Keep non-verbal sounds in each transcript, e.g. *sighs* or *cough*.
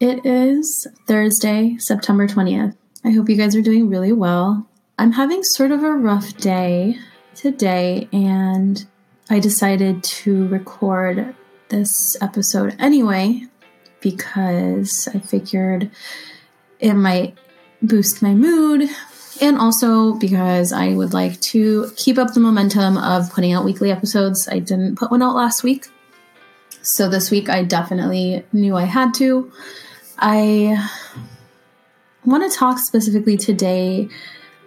It is Thursday, September 20th. I hope you guys are doing really well. I'm having sort of a rough day today, and I decided to record this episode anyway because I figured it might boost my mood and also because I would like to keep up the momentum of putting out weekly episodes. I didn't put one out last week. So this week I definitely knew I had to. I want to talk specifically today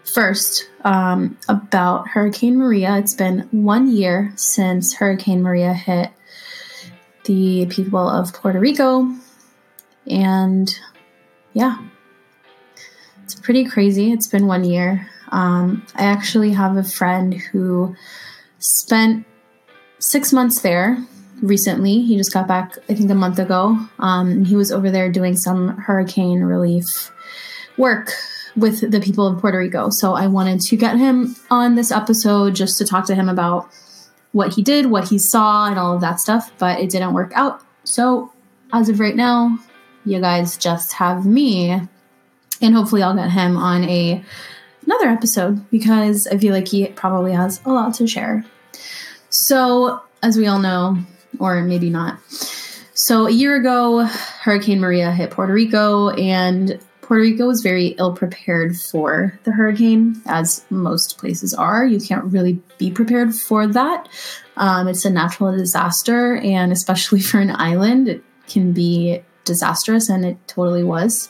first um, about Hurricane Maria. It's been one year since Hurricane Maria hit the people of Puerto Rico. And yeah, it's pretty crazy. It's been one year. Um, I actually have a friend who spent six months there recently. He just got back, I think, a month ago. Um, he was over there doing some hurricane relief work with the people of Puerto Rico. So I wanted to get him on this episode just to talk to him about what he did, what he saw, and all of that stuff. But it didn't work out. So as of right now, you guys just have me, and hopefully I'll get him on a another episode because I feel like he probably has a lot to share. So, as we all know, or maybe not. So, a year ago, Hurricane Maria hit Puerto Rico, and Puerto Rico was very ill prepared for the hurricane, as most places are. You can't really be prepared for that. Um, it's a natural disaster, and especially *laughs* for an island, it can be disastrous, and it totally was.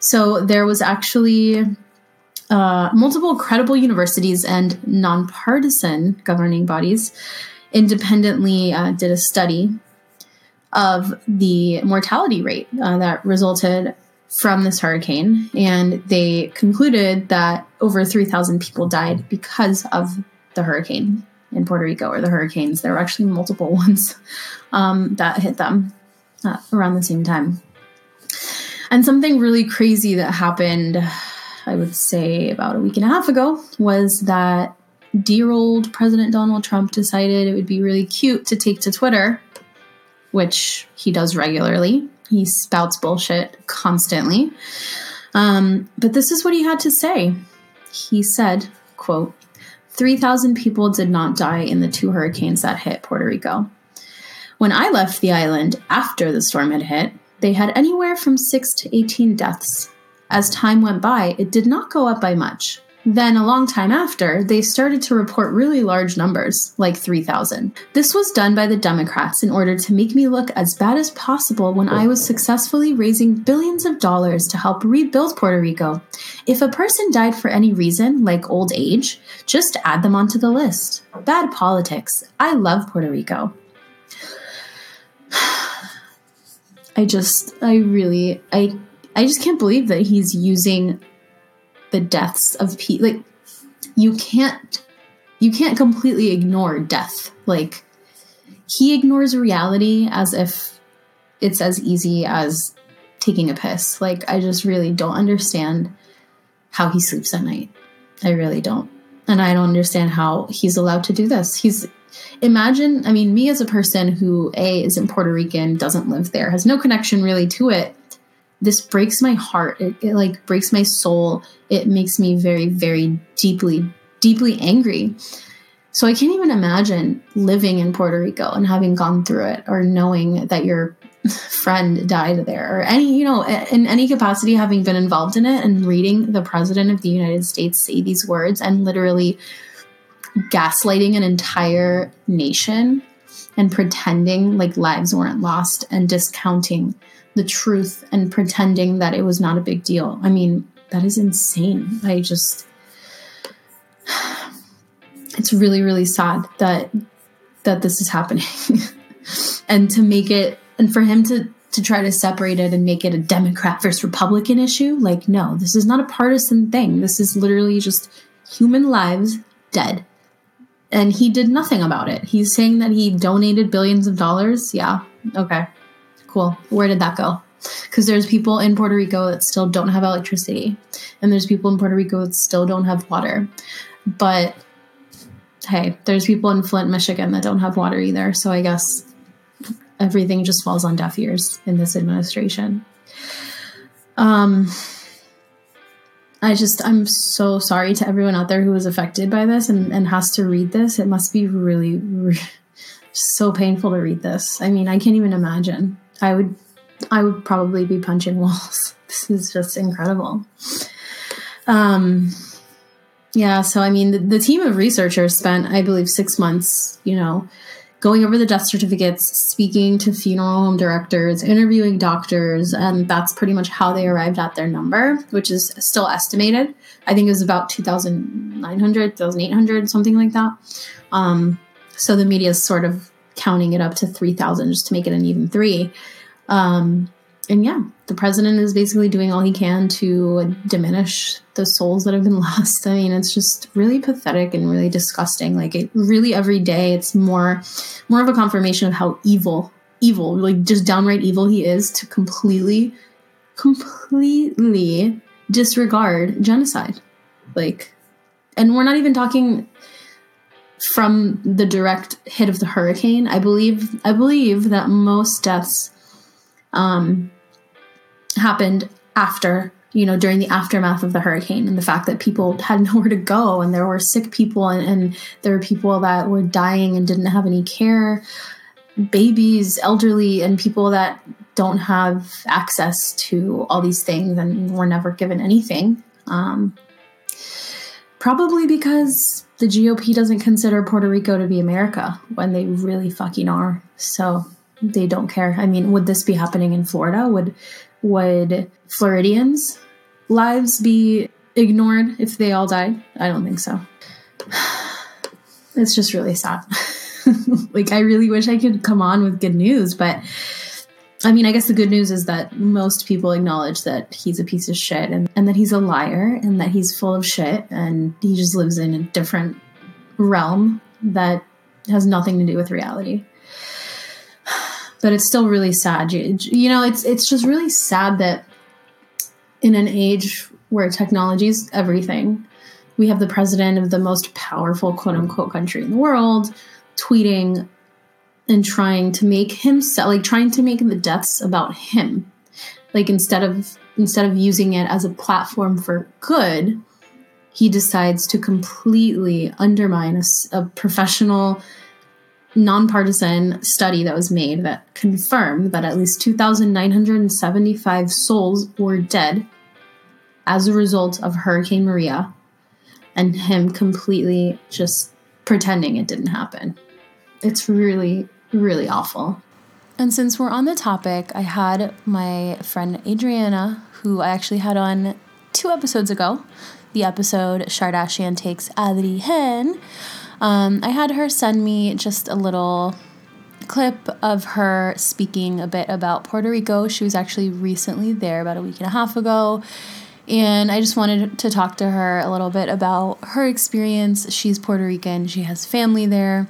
So, there was actually uh, multiple credible universities and nonpartisan governing bodies independently uh, did a study of the mortality rate uh, that resulted from this hurricane, and they concluded that over 3,000 people died because of the hurricane in Puerto Rico, or the hurricanes. There were actually multiple *laughs* ones um, that hit them uh, around the same time. And something really crazy that happened, I would say about a week and a half ago, was that dear old President Donald Trump decided it would be really cute to take to Twitter, which he does regularly. He spouts bullshit constantly. Um, but this is what he had to say. He said, quote, 3,000 people did not die in the two hurricanes that hit Puerto Rico. When I left the island after the storm had hit, they had anywhere from 6 to 18 deaths. As time went by, it did not go up by much. Then, a long time after, they started to report really large numbers, like 3,000. This was done by the Democrats in order to make me look as bad as possible when I was successfully raising billions of dollars to help rebuild Puerto Rico. If a person died for any reason, like old age, just add them onto the list. Bad politics. I love Puerto Rico. *sighs* I just, I really, I, I just can't believe that he's using the deaths of people like you can't you can't completely ignore death. Like he ignores reality as if it's as easy as taking a piss. Like i just really don't understand how he sleeps at night. I really don't. And i don't understand how he's allowed to do this. He's imagine i mean me as a person who a isn't puerto rican doesn't live there has no connection really to it this breaks my heart. It, it like breaks my soul. It makes me very, very deeply, deeply angry. So I can't even imagine living in Puerto Rico and having gone through it or knowing that your *laughs* friend died there or any, you know, in any capacity having been involved in it and reading the president of the United States say these words and literally gaslighting an entire nation and pretending like lives weren't lost and discounting the truth and pretending that it was not a big deal. I mean, that is insane. I just *sighs* it's really really sad that that this is happening. *laughs* and to make it and for him to to try to separate it and make it a Democrat versus Republican issue, like no, this is not a partisan thing. This is literally just human lives dead. And he did nothing about it. He's saying that he donated billions of dollars. Yeah. Okay. Cool. Where did that go? Because there's people in Puerto Rico that still don't have electricity, and there's people in Puerto Rico that still don't have water. But hey, there's people in Flint, Michigan that don't have water either. So I guess everything just falls on deaf ears in this administration. Um, I just, I'm so sorry to everyone out there who was affected by this and, and has to read this. It must be really, really so painful to read this. I mean, I can't even imagine. I would, I would probably be punching walls. *laughs* This is just incredible. Um, yeah, so I mean, the, the team of researchers spent, I believe, six months, you know, going over the death certificates, speaking to funeral home directors, interviewing doctors, and that's pretty much how they arrived at their number, which is still estimated. I think it was about 2,900, 2,800, something like that. Um, so the media is sort of counting it up to 3,000 just to make it an even three. Um, and yeah, the president is basically doing all he can to diminish the souls that have been *laughs* lost. I mean, it's just really pathetic and really disgusting. Like it really every day it's more more of a confirmation of how evil, evil, like just downright evil he is to completely completely disregard genocide. Like and we're not even talking from the direct hit of the hurricane. I believe I believe that most deaths um happened after you know during the aftermath of the hurricane and the fact that people had *laughs* nowhere to go and there were sick people and, and there were people that were dying and didn't have any care babies elderly and people that don't have access to all these things and were never given anything um, probably because the gop doesn't consider puerto rico to be america when they really fucking are so they don't care i mean would this be happening in florida would would Floridians' lives be ignored if they all died? I don't think so. *sighs* It's just really sad. *laughs* like, I really wish I could come on with good news, but I mean, I guess the good news is that most people acknowledge that he's a piece of shit and, and that he's a liar and that he's full of shit and he just lives in a different realm that has nothing to do with reality *sighs* but it's still really sad. You, you know, it's it's just really sad that in an age where technology is everything, we have the president of the most powerful quote unquote country in the world tweeting and trying to make himself like trying to make the deaths about him. Like instead of instead of using it as a platform for good, he decides to completely undermine a, a professional nonpartisan study that was made that confirmed that at least 2,975 souls were dead as a result of Hurricane Maria and him completely just pretending it didn't happen. It's really, really awful. And since we're on the topic, I had my friend Adriana, who I actually had on two episodes ago, the episode Shardashian Takes Adri Hen um, I had her send me just a little clip of her speaking a bit about Puerto Rico. She was actually recently there about a week and a half ago. And I just wanted to talk to her a little bit about her experience. She's Puerto Rican, she has family there.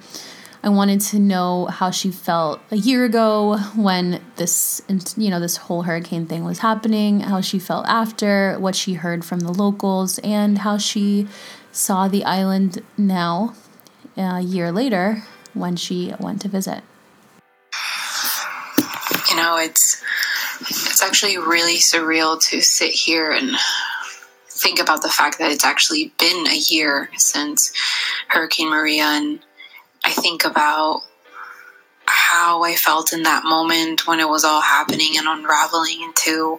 I wanted to know how she felt a year ago when this, you know, this whole hurricane thing was happening, how she felt after, what she heard from the locals, and how she saw the island now uh, a year later when she went to visit. You know, it's it's actually really surreal to sit here and think about the fact that it's actually been a year since Hurricane Maria and I think about how I felt in that moment when it was all happening and unraveling into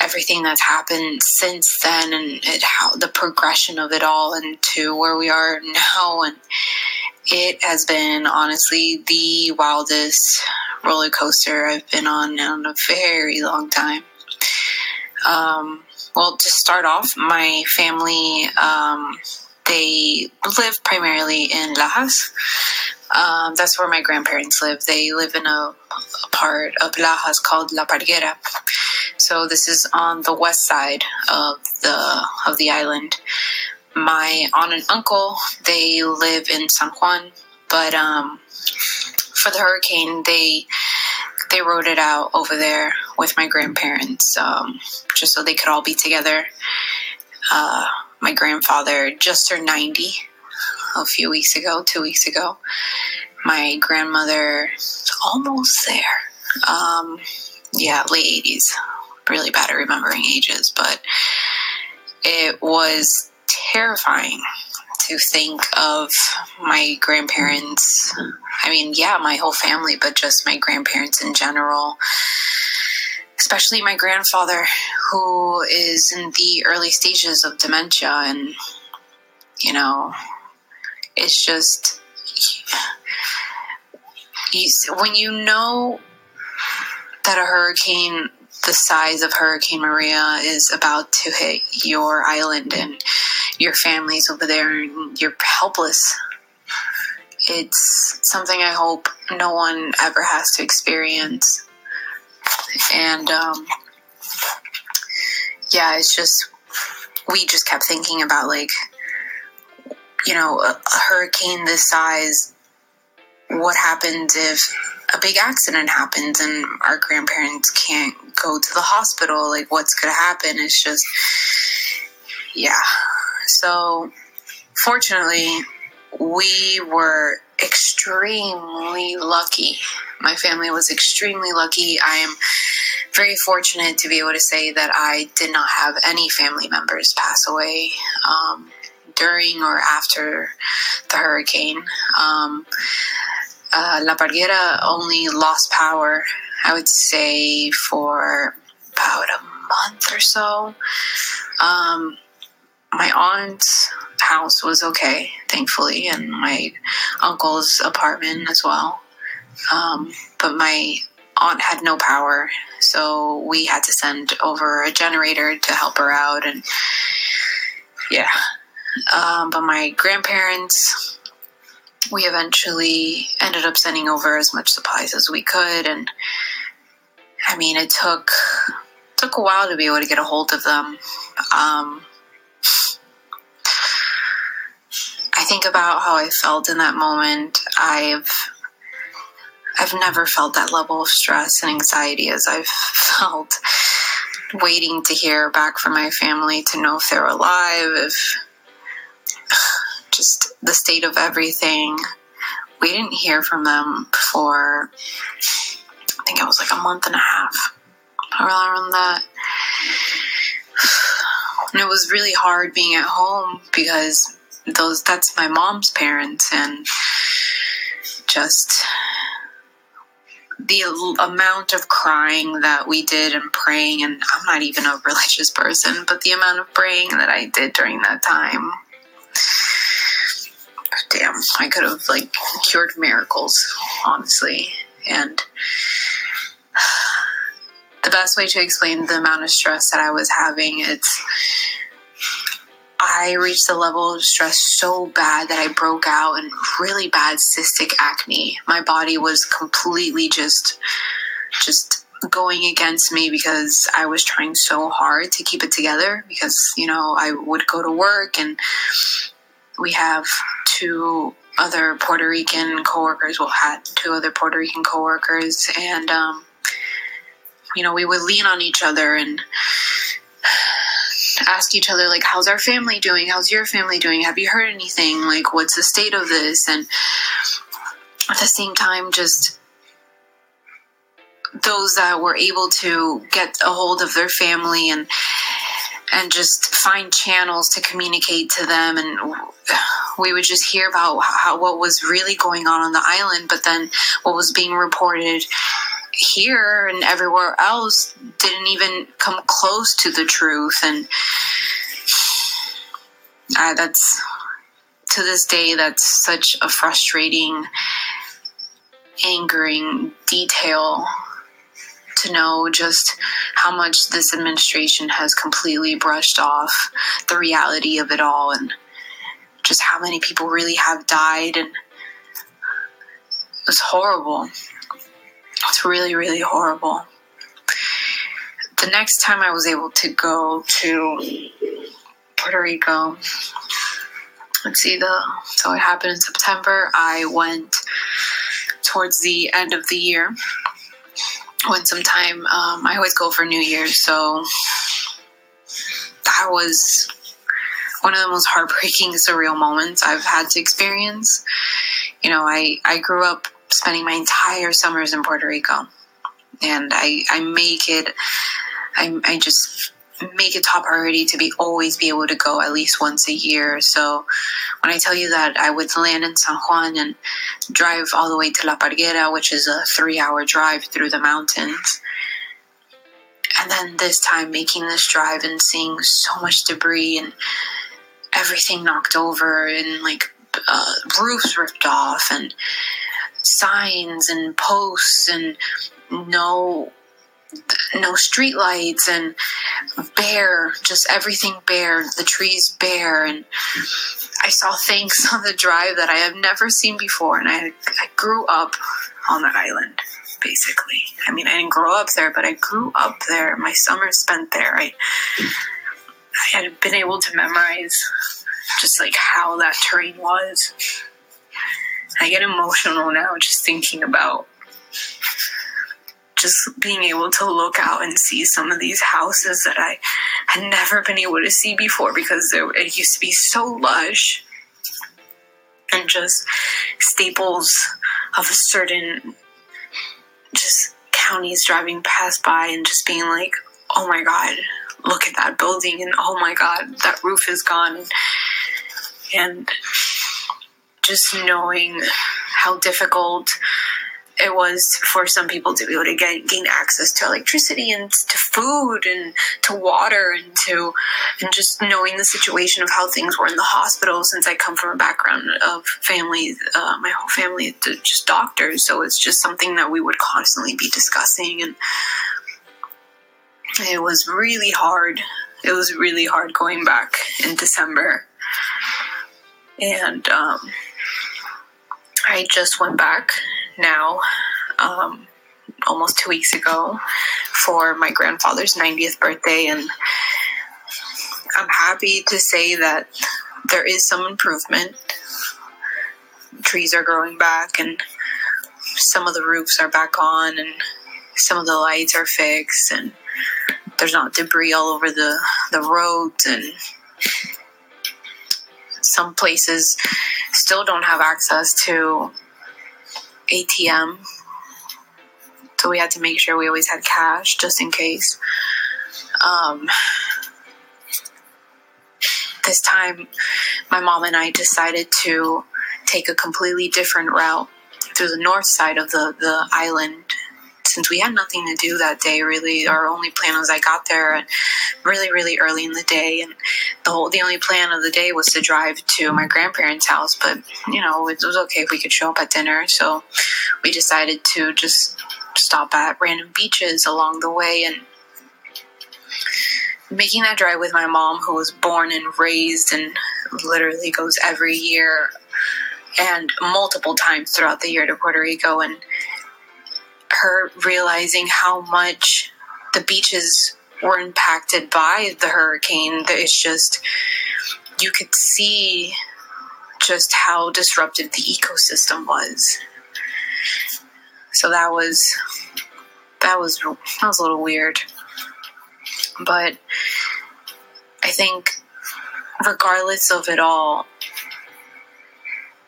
everything that's happened since then and it, how the progression of it all into where we are now and it has been honestly the wildest roller coaster I've been on in a very long time. Um, well, to start off, my family um, they live primarily in Lajas. Um, that's where my grandparents live. They live in a, a, part of Lajas called La Parguera. So this is on the west side of the of the island. My aunt and uncle they live in San Juan, but um, for the hurricane they they rode it out over there with my grandparents um, just so they could all be together. Uh, my grandfather just turned 90 a few weeks ago, two weeks ago. My grandmother almost there. Um, yeah, late 80s. really bad at remembering ages, but it was terrifying to think of my grandparents. I mean, yeah, my whole family, but just my grandparents in general. Especially my grandfather, who is in the early stages of dementia. And, you know, it's just when you know that a hurricane the size of Hurricane Maria is about to hit your island and your family's over there and you're helpless. It's something I hope no one ever has to experience. And um, yeah, it's just, we just kept thinking about like, you know, a, a hurricane this size, what happens if a big accident happens and our grandparents can't go to the hospital? Like, what's going to happen? It's just, yeah. So, fortunately, we were extremely lucky. My family was extremely lucky. I am very fortunate to be able to say that I did not have any family members pass away um, during or after the hurricane. Um, uh, La Parguera only lost power, I would say, for about a month or so. Um, my aunt's house was okay, thankfully, and my uncle's apartment as well. Um, but my aunt had no power, so we had to send over a generator to help her out, and yeah. Um, but my grandparents, we eventually ended up sending over as much supplies as we could, and I mean, it took took a while to be able to get a hold of them. Um, I think about how I felt in that moment. I've I've never felt that level of stress and anxiety as I've *laughs* felt waiting to hear back from my family to know if they're alive, if *sighs* just the state of everything. We didn't hear from them for I think it was like a month and a half around that. *sighs* And it was really hard being at home because those that's my mom's parents and just the amount of crying that we did and praying and i'm not even a religious person but the amount of praying that i did during that time. Oh, damn i could have like cured miracles honestly. And *sighs* the best way to explain the amount of stress that i was having it's I reached a level of stress so bad that I broke out in really bad cystic acne. My body was completely just just going against me because I was trying so hard to keep it together because, you know, I would go to work and we have two other Puerto Rican coworkers, well had two other Puerto Rican coworkers and um you know, we would lean on each other and ask each other like how's our family doing? How's your family doing? Have you heard anything? Like what's the state of this? And at the same time just those that were able to get a hold of their family and and just find channels to communicate to them. And we would just hear about how what was really going on on the island but then what was being reported here and everywhere else didn't even come close to the truth. And uh, that's to this day that's such a frustrating angering detail to know just how much this administration has completely brushed off the reality of it all and just how many people really have died. And it was horrible it's really, really horrible. The next time I was able to go to Puerto Rico, let's see, the so it happened in September. I went towards the end of the year. Went sometime. Um, I always go for New Year's, so that was one of the most heartbreaking, surreal moments I've had to experience. You know, I I grew up spending my entire summers in Puerto Rico. And I, I make it I, I just make it top priority to be always be able to go at least once a year. So when I tell you that I would land in San Juan and drive all the way to La Parguera, which is a three hour drive through the mountains, and then this time making this drive and seeing so much debris and everything knocked over and like uh, roofs ripped off and signs and posts and no no street lights and bare just everything bare. The trees bare. And i saw things *laughs* on the drive that i have never seen before. And i i grew up on that island basically. I mean i didn't grow up there but i grew up there. My summers spent there. I i had been able to memorize just like how that terrain was i get emotional now just thinking about just being able to look out and see some of these houses that I had never been able to see before because it used to be so lush and just staples of a certain just counties driving past by and just being like, oh my god, look at that building and oh my god, that roof is gone. And just knowing how difficult it was for some people to be able to get, gain access to electricity and to food and to water and to and just knowing the situation of how things were in the hospital since I come from a background of family uh, my whole family just doctors. So it's just something that we would constantly be discussing and it was really hard. It was really hard going back in December. And um, I just went back now, um, almost two weeks ago, for my grandfather's 90th birthday. And I'm happy to say that there is some improvement. Trees are growing back, and some of the roofs are back on, and some of the lights are fixed, and there's not debris all over the, the roads, and some places still don't have access to ATM. So we had to make sure we always had cash just in case. Um, this time, my mom and I decided to take a completely different route through the north side of the, the island since we had nothing to do that day really our only plan was i got there really really early in the day and the whole the only plan of the day was to drive to my grandparents house but you know it was okay if we could show up at dinner so we decided to just stop at random beaches along the way and making that drive with my mom who was born and raised and literally goes every year and multiple times throughout the year to Puerto Rico and her realizing how much the beaches were impacted by the hurricane. It's just, you could see just how disrupted the ecosystem was. So that was that was that was a little weird. But I think regardless of it all,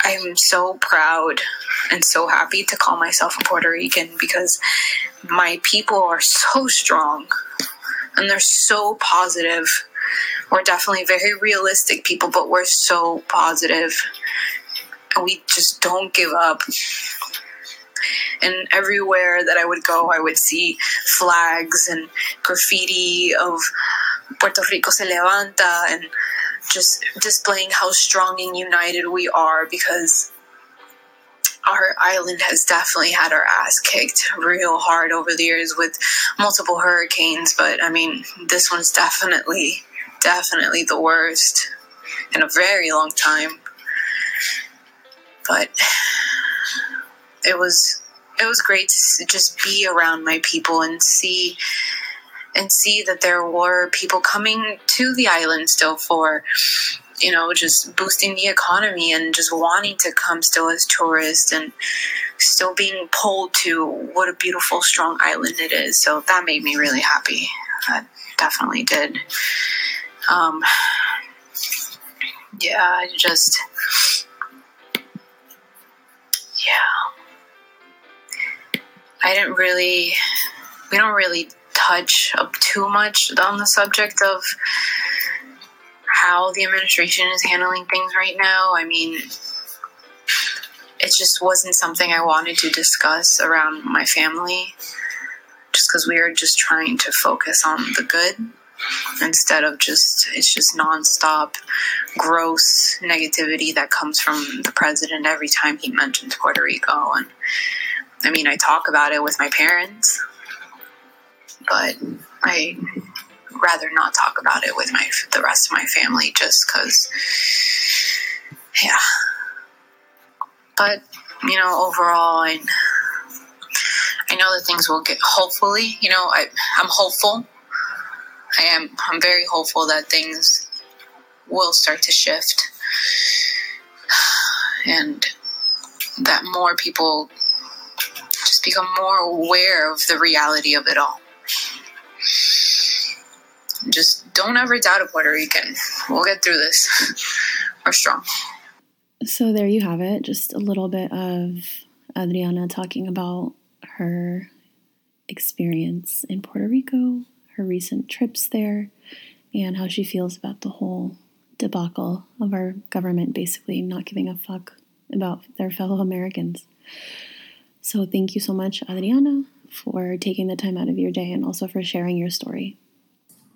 I'm so proud and so happy to call myself a Puerto Rican because my people are so strong and they're so positive. We're definitely very realistic people, but we're so positive and we just don't give up. And everywhere that I would go, I would see flags and graffiti of Puerto Rico se levanta and just displaying how strong and united we are because our island has definitely had our ass kicked real hard over the years with multiple hurricanes, but I mean, this one's definitely, definitely the worst in a very long time. But it was it was great to just be around my people and see and see that there were people coming to the island still for you know just boosting the economy and just wanting to come still as tourists and still being pulled to what a beautiful strong island it is. So that made me really happy. That definitely did. Um, yeah I just yeah. I didn't really we don't really touch up too much on the subject of how the administration is handling things right now. I mean, it just wasn't something I wanted to discuss around my family just because we were just trying to focus on the good instead of just it's just nonstop gross negativity that comes from the president every time he mentions Puerto Rico and I mean I talk about it with my parents but I rather not talk about it with my the rest of my family just cuz yeah. But you know overall I I know that things will get hopefully you know I I'm hopeful. I am I'm very hopeful that things will start to shift. And that more people just become more aware of the reality of it all. Just don't ever doubt a Puerto Rican. We'll get through this. We're strong. So there you have it. Just a little bit of Adriana talking about her experience in Puerto Rico her recent trips there and how she feels about the whole debacle of our government basically not giving a fuck about their fellow Americans. So, thank you so much, Adriana, for taking the time out of your day and also for sharing your story.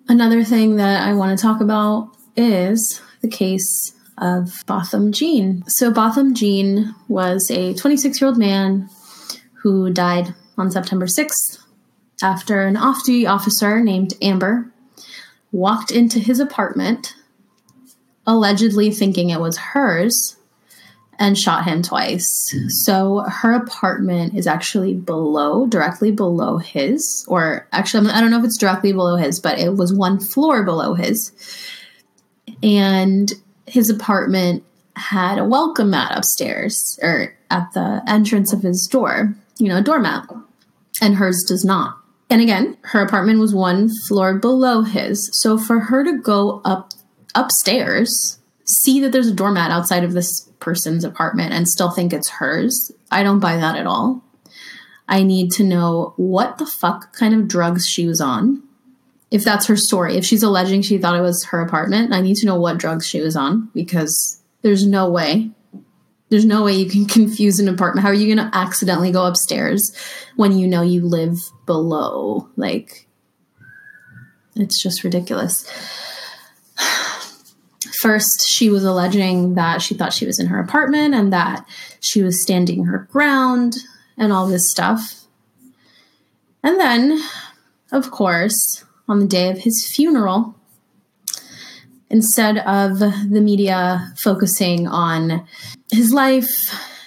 Another thing that I want to talk about is the case of Botham Jean. So, Botham Jean was a 26 year old man who died on September 6th after an off duty officer named Amber walked into his apartment, allegedly thinking it was hers, and shot him twice. Mm-hmm. So her apartment is actually below, directly below his, or actually, I don't know if it's directly below his, but it was one floor below his. And his apartment had a welcome mat upstairs or at the entrance of his door, you know, a doormat, and hers does not. And again, her apartment was one floor below his. So for her to go up upstairs, see that there's a doormat outside of this person's apartment and still think it's hers, I don't buy that at all. I need to know what the fuck kind of drugs she was on. If that's her story, if she's alleging she thought it was her apartment, I need to know what drugs she was on because there's no way there's no way you can *laughs* confuse an apartment. How are you going to accidentally go upstairs when you know you live below? Like, it's just ridiculous. *sighs* First, she was alleging that she thought she was in her apartment and that she was standing her ground and all this stuff. And then, of course, on the day of his funeral, instead of the media focusing on his life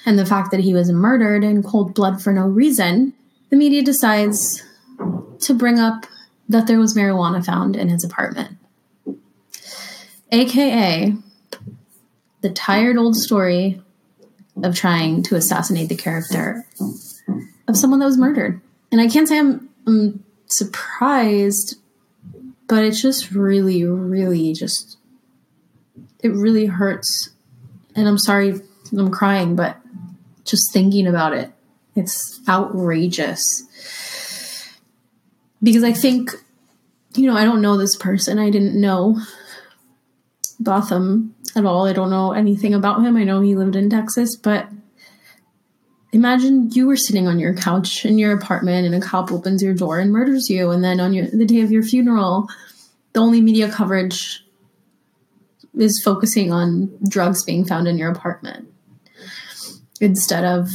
and the fact that he was murdered in cold blood for no reason, the media decides to bring up that there was marijuana found in his apartment. AKA the tired old story of trying to assassinate the character of someone that was murdered. And I can't say I'm, I'm surprised, but it's just really, really just, it really hurts. And I'm sorry I'm crying, but just thinking about it, it's outrageous. Because I think, you know, I don't know this person. I didn't know Botham at all. I don't know anything about him. I know he lived in Texas, but imagine you were sitting on your couch in your apartment and a cop opens your door and murders you and then on your the day of your funeral the only media coverage is focusing on drugs being found in your apartment instead of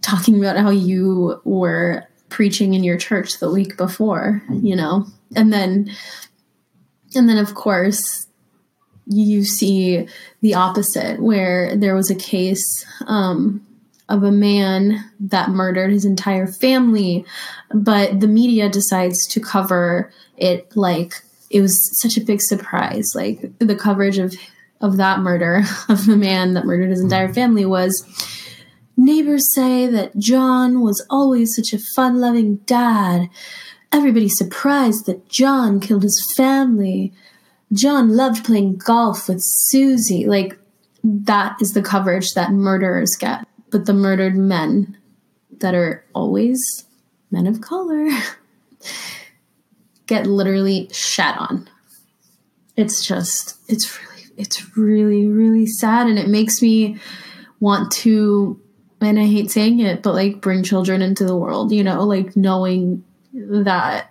talking about how you were preaching in your church the week before, you know? And then and then of course you see the opposite where there was a case um, of a man that murdered his entire family but the media decides to cover it like it was such a big surprise like the coverage of of that murder *laughs* of the man that murdered his entire family was neighbors say that John was always such a fun loving dad. Everybody's surprised that John killed his family. John loved playing golf with Susie. Like, that is the coverage that murderers get. But the murdered men that are always men of color *laughs* get literally shat on. It's just, it's really, it's really, really sad. And it makes me want to, and I hate saying it, but like bring children into the world, you know, like knowing that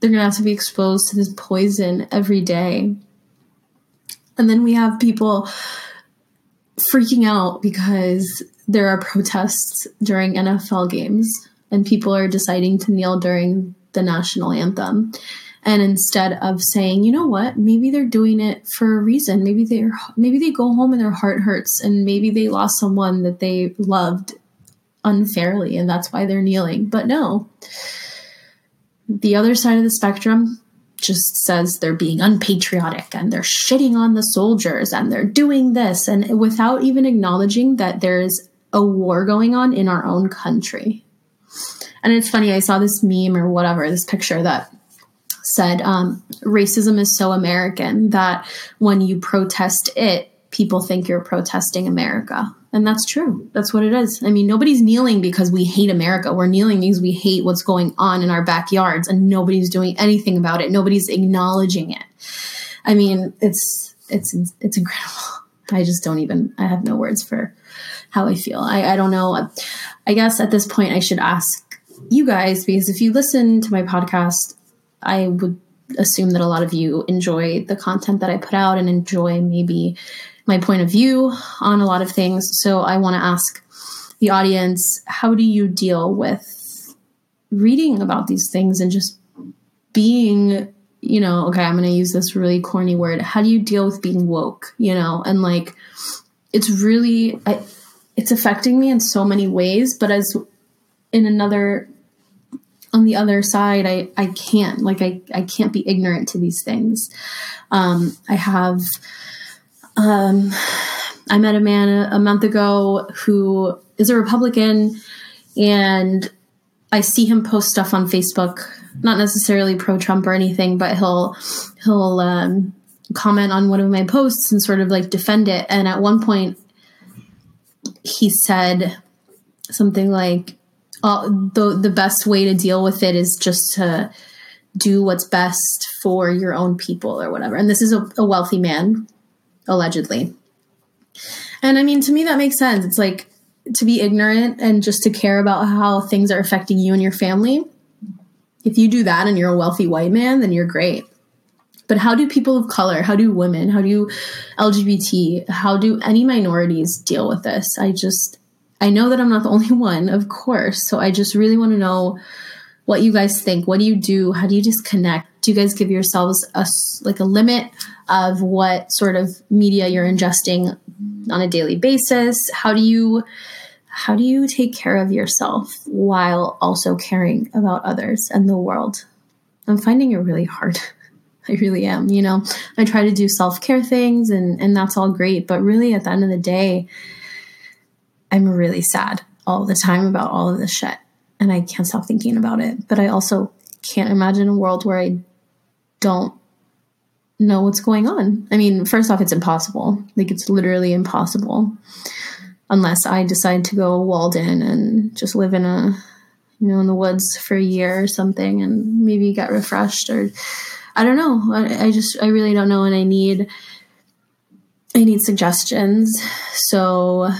they're going to have to be exposed to this poison every day. And then we have people freaking out because there are protests during NFL games and people are deciding to kneel during the national anthem. And instead of saying, you know what, maybe they're doing it for a reason. Maybe they're maybe they go home and their heart hurts and maybe they lost someone that they loved unfairly and that's why they're kneeling. But no. The other side of the spectrum just says they're being unpatriotic and they're shitting on the soldiers and they're doing this and without even acknowledging that there's a war going on in our own country. And it's funny, I saw this meme or whatever, this picture that said um, racism is so American that when you protest it, people think you're protesting America. And that's true. That's what it is. I mean, nobody's kneeling because we hate America. We're kneeling because we hate what's going on in our backyards and nobody's doing anything about it. Nobody's acknowledging it. I mean, it's it's it's incredible. *laughs* I just don't even I have no words for how I feel. I, I don't know. I guess at this point I should ask you guys because if you listen to my podcast, I would assume that a lot of you enjoy the content that I put out and enjoy maybe my point of view on a lot of things. So I want to ask the audience how do you deal with reading about these things and just being you know okay i'm going to use this really corny word. How do you deal with being woke you know? And like it's really I, it's affecting me in so many ways but as in another on the other side i i can't like i i can't be ignorant to these things. Um i have um i met a man a, a month ago who is a republican and i see him post stuff on facebook. Not necessarily pro trump or anything but he'll he'll um comment on one of my posts and sort of like defend it. And at one point he said something like uh, the the best way to deal with it is just to do what's best for your own people or whatever. And this is a, a wealthy man, allegedly. And I mean, to me, that makes sense. It's like to be ignorant and just to care about how things are affecting you and your family. If you do that and you're a wealthy white man, then you're great. But how do people of color, how do women, how do LGBT, how do any minorities deal with this? I just, I know that I'm not the only *laughs* one, of course. So I just really want to know what you guys think. What do you do? How do you disconnect? Do you guys give yourselves a like a limit of what sort of media you're ingesting on a daily basis? How do you how do you take care of yourself while also caring about others and the world? I'm finding it really hard. *laughs* I really am. You know, I try to do self care things and, and that's all great. But really, at the end of the day, I'm really sad all the time about all of this shit. And I can't stop thinking about it. But I also can't imagine a world where I don't know what's going on. I mean, first off, it's impossible. Like, it's literally impossible unless I decide to go walled in and just live in a, you know, in the woods for a year or something and maybe get refreshed or I don't know. I, I just, I really don't know. And I need, I need suggestions. So,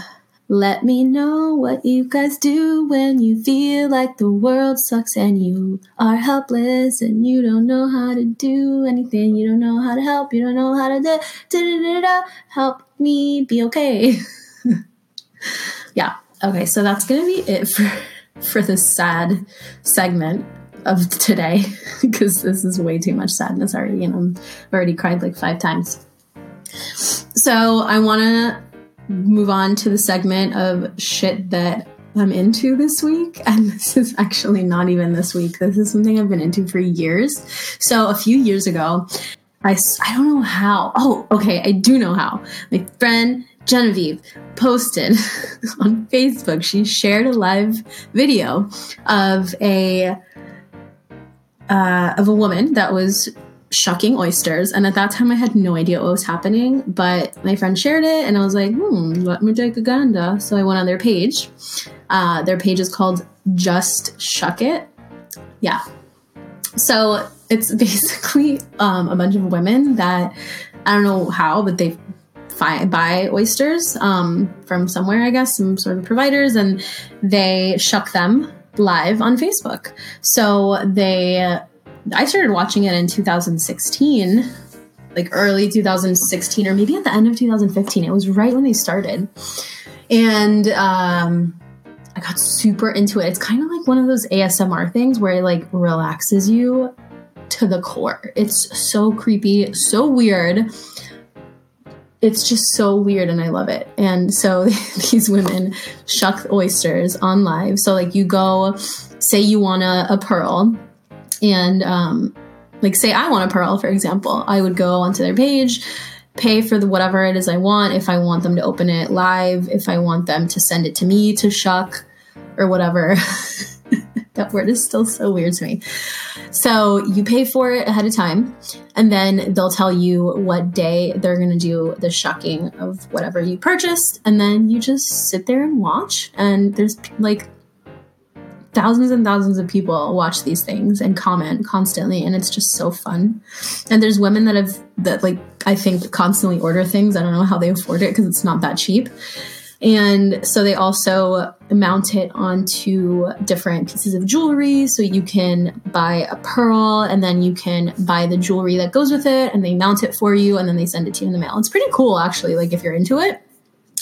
let me know what you guys do when you feel like the world sucks and you are helpless and you don't know how to do anything. You don't know how to help. You don't know how to do, da, da, da, help me be okay. *laughs* yeah. Okay. So that's going to be it for, for this sad segment of today *laughs* because this is way too much sadness already and I'm I've already cried like five times. So I want to move on to the segment of shit that I'm into this week. *laughs* And this is actually not even this week. This is something I've been into for years. So a few years ago, I, I don't know how. Oh, okay. I do know how. My friend Genevieve posted *laughs* on Facebook, she shared a live video of a uh, of a woman that was shucking oysters. And at that time, I had no idea what was happening, but my friend shared it, and I was like, hmm, let me take a gander. So I went on their page. Uh, their page is called Just Shuck It. yeah. So it's *laughs* basically um, a bunch of women that I don't know how, but they fi- buy oysters um, from somewhere, I guess, some sort of providers, and they shuck them live on Facebook. So they, I started watching it in 2016, like early 2016, or maybe at the end of 2015. It was right when they started. And um, I got super into it. It's kind of like one of those ASMR things where it like relaxes you to the core. It's so creepy, so weird. It's just so weird and I love it. And so *laughs* these women shuck oysters on live. So like you go say you want a, a pearl and um like say I want a pearl for example, I would go onto their page pay for the whatever it is I want if I want them to open it live, if I want them to send it to me to shuck or whatever. *laughs* that word is still so weird to me. So you pay for it ahead of time, and then they'll tell you what day they're going to do the shucking of whatever you purchased, and then you just sit there and watch. And there's like thousands and thousands of people watch these things and comment constantly and it's just so fun and there's women that have that like i think constantly order things i don't know how they afford it because it's not that cheap and so they also mount it onto different pieces of jewelry. So you can buy a pearl and then you can buy the jewelry that goes with it and they mount it for you and then they send it to you in the mail. It's pretty cool, actually, like if you're into it.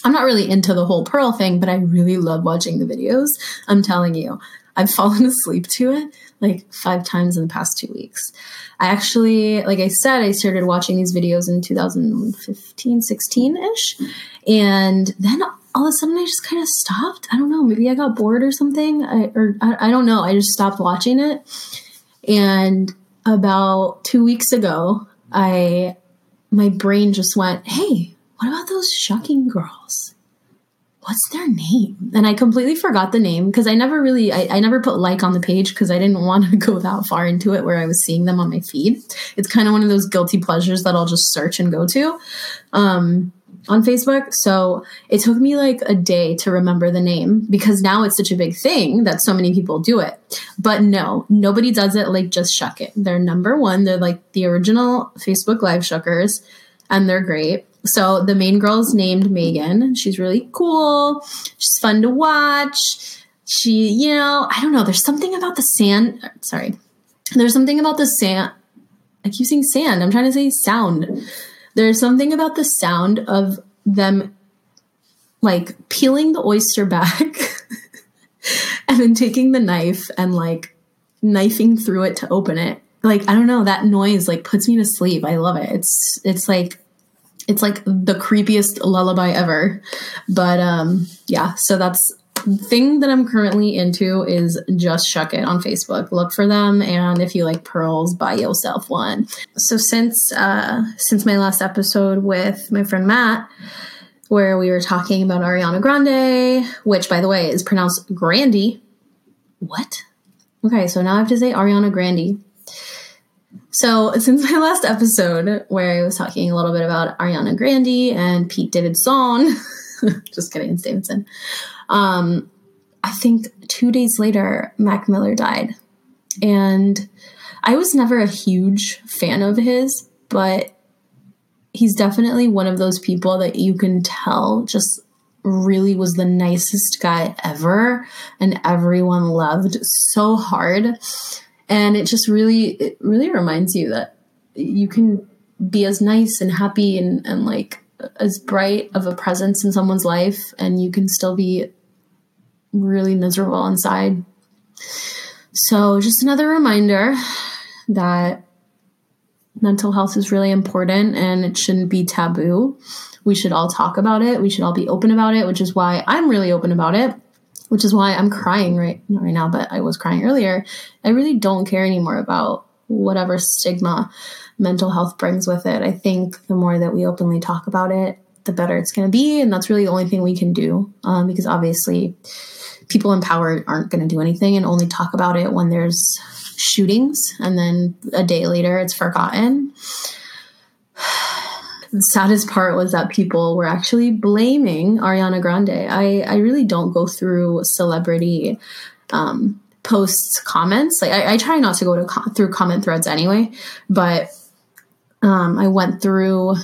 I'm not really into the whole pearl thing, but I really love watching the videos. I'm telling you, I've fallen *laughs* asleep to it like five times in the past two weeks. I actually, like I said, I started watching these videos in 2015, 16 ish. And then all of a sudden I just kind of stopped. I don't know. Maybe I got bored or something. I, or I, I don't know. I just stopped watching it. And about two weeks ago, I, my brain just went, hey, what about those shocking girls? What's their name? And I completely forgot the name because I never really, I, I never put like on the page because I didn't *laughs* want to go that far into it where I was seeing them on my feed. It's kind of one of those guilty pleasures that I'll just search and go to. Um, on Facebook. So it took me like a day to remember the name because now it's such a big thing that so many people do it. But no, nobody does it like just Shuck It. They're number one. They're like the original Facebook Live Shuckers and they're great. So the main girl's named Megan. She's really cool. She's fun to watch. She, you know, I don't know. There's something about the sand. Sorry. There's something about the sand. I keep saying sand. I'm trying to say sound there's something about the sound of them like peeling the oyster back *laughs* and then taking the knife and like knifing through it to open it. Like I don't know, that noise like puts me to sleep. I love it. It's it's like it's like the creepiest lullaby ever. But um yeah, so that's thing that I'm currently into is just shuck it on Facebook. Look for them, and if you like pearls, buy yourself one. So since uh, since my last episode with my friend Matt, where we were talking about Ariana Grande, which by the way is pronounced Grandy. What? Okay, so now I have to say Ariana Grande. So, since my last episode, where I was talking a little bit about Ariana Grande and Pete Davidson, *laughs* just kidding, it's Davidson. Um, I think two days later, Mac Miller died. And I was never a huge fan of his, but he's definitely one of those people that you can tell just really was the nicest guy ever and everyone loved so hard and it just really it really reminds you that you can be as nice and happy and, and like as bright of a presence in someone's life and you can still be really miserable inside. So, just another reminder that mental health is really important and it shouldn't be taboo. We should all talk about it. We should all be open about it, which is why I'm really open about it, which is why I'm crying right not right now, but I was crying earlier. I really don't care anymore about whatever stigma mental health brings with it. I think the more that we openly talk about it, the better it's going to be. And that's really the only thing we can do um, because obviously people in power aren't going to do anything and only talk about it when there's shootings and then a day later it's forgotten. The saddest part was that people were actually blaming Ariana Grande. I, I really don't go through celebrity um, posts comments. Like I, I try not to go to co- through comment threads anyway, but um, I went through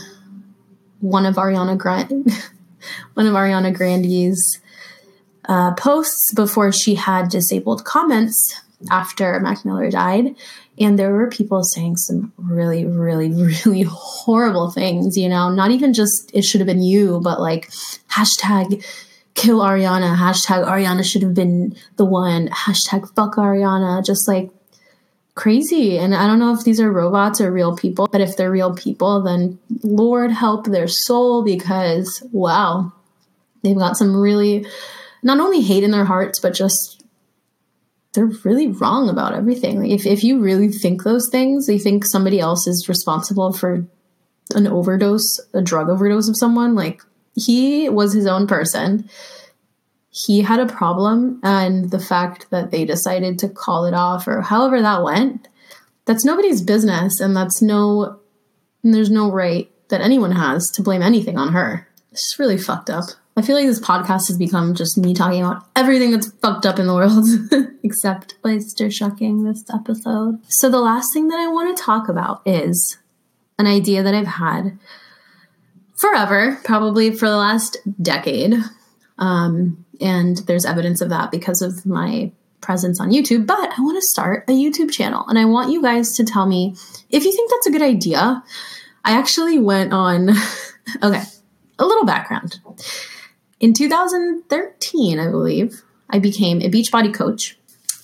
one of Ariana Grande, *laughs* one of Ariana Grande's uh, posts before she had disabled comments after Mac Miller died. And there were people saying some really, really, *laughs* really horrible things, you know, not even just it should have been you, but like hashtag kill Ariana, hashtag Ariana should have been the one, hashtag fuck Ariana, just like crazy. And I don't know if these are robots or real people, but if they're real people, then Lord help their soul because wow, they've got some really not only hate in their hearts, but just they're really wrong about everything. Like if, if you really think those things, you think somebody else is responsible for an overdose, a drug overdose of someone, like he was his own person. He had a problem, and the fact that they decided to call it off or however that went, that's nobody's business, and that's no, and there's no right that anyone has to blame anything on her. It's really fucked up. I feel like this podcast has become just me talking about everything that's fucked up in the world, *laughs* except oyster shucking this episode. So, the last thing that I want to talk about is an idea that I've had forever, probably for the last decade. Um, and there's evidence of that because of my presence on YouTube. But I want to start a YouTube channel, and I want you guys to tell me if you think that's a good idea. I actually went on, *laughs* okay, a little background. In 2013, I believe, I became a Beachbody coach.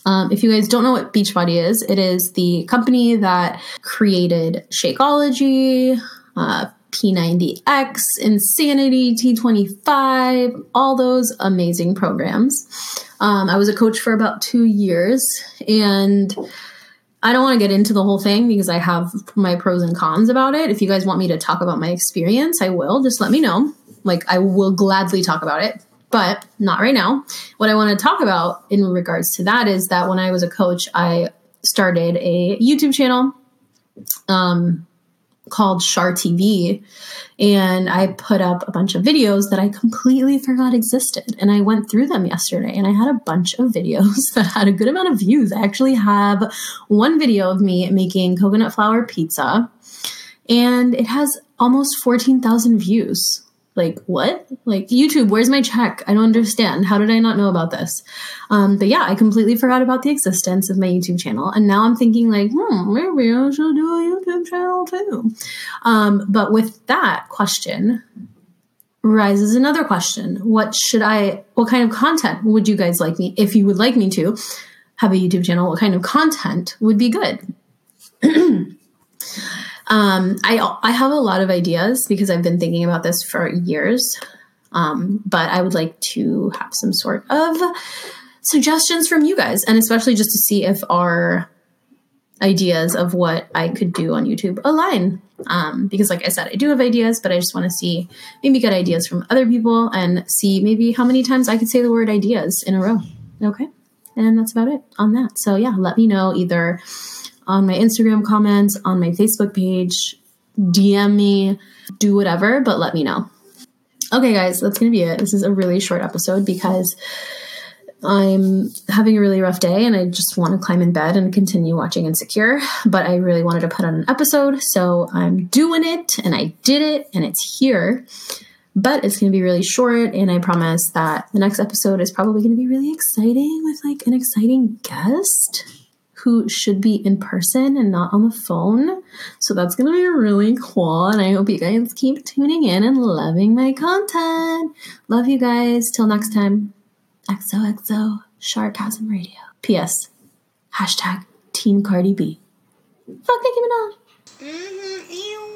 Um, if you guys don't know what Beachbody is, it is the company that created Shakeology, uh, P90X, Insanity, T25, all those amazing programs. Um, I was a coach for about two years, and I don't want to get into the whole thing because I have my pros and cons about it. If you guys want me to talk about my experience, I will. Just let me know. Like, I will gladly talk about it, but not right now. What I want to talk about in regards to that is that when I was a coach, I started a YouTube channel um, called Shar TV, and I put up a bunch of videos that I completely forgot existed. And I went through them yesterday, and I had a bunch of videos *laughs* that had a good amount of views. I actually have one video of me making coconut flour pizza, and it has almost 14,000 views like what? Like youtube where's my check? I don't understand. How did i not know about this? Um, but yeah i completely forgot about the existence of my youtube channel. And now i'm thinking like hmm maybe i should do a youtube channel too. Um, but with that question rises another question. What should i what kind of content would you guys like me if you would like me to have a youtube channel what kind of content would be good *clears throat* Um, I I have a lot of ideas because I've been thinking about this for years, um, but I would like to have some sort of suggestions from you guys, and especially just to see if our ideas of what I could do on YouTube align. Um, because, like I said, I do have ideas, but I just want to see maybe get ideas from other people and see maybe how many times I could say the word ideas in a row. Okay. And that's about it on that. So, yeah, let me know either on my Instagram comments, on my Facebook page, DM me, do whatever, but let me know. Okay, guys, that's going to be it. This is a really short episode because I'm having a really rough day and I just want to climb in bed and continue watching Insecure. But I really wanted to put on an episode, so I'm doing it and I did it and it's here. But it's going to be really short, and I promise that the next episode is probably going to be really exciting with like an exciting guest who should be in person and not on the phone. So that's going to be really cool. And I hope you guys keep tuning in and loving my content. Love you guys. Till next time. XOXO Sharkasm Radio. P.S. Hashtag Team Cardi B. Fuck Nicki Minaj. Mm-hmm. Ew.